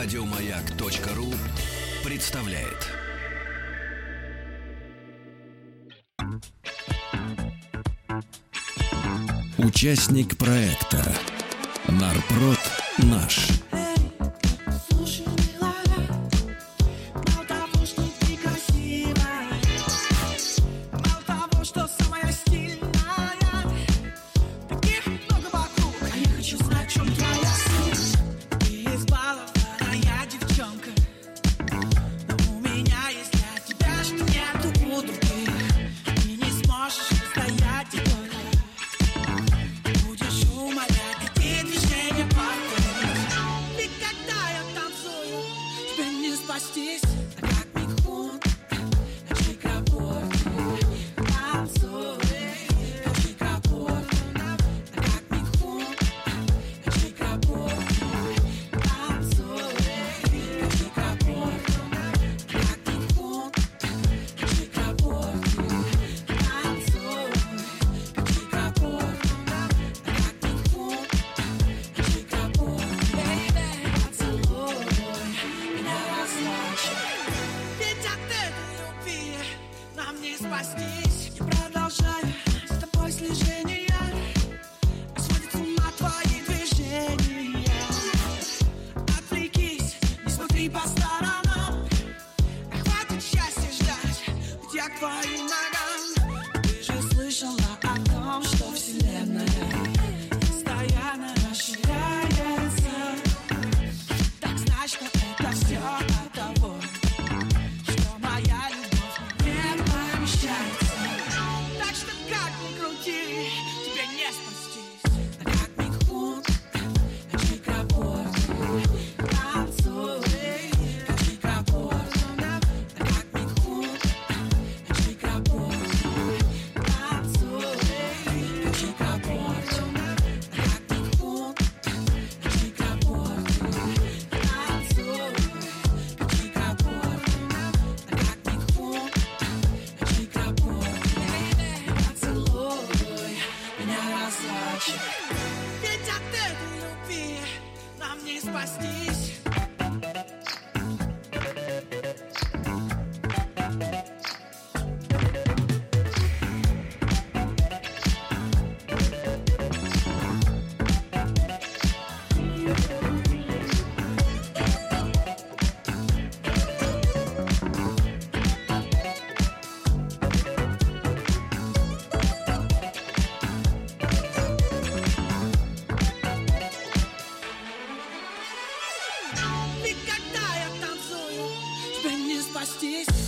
Радиомаяк.ру представляет. Участник проекта Нарпрод наш. backfire, my got this.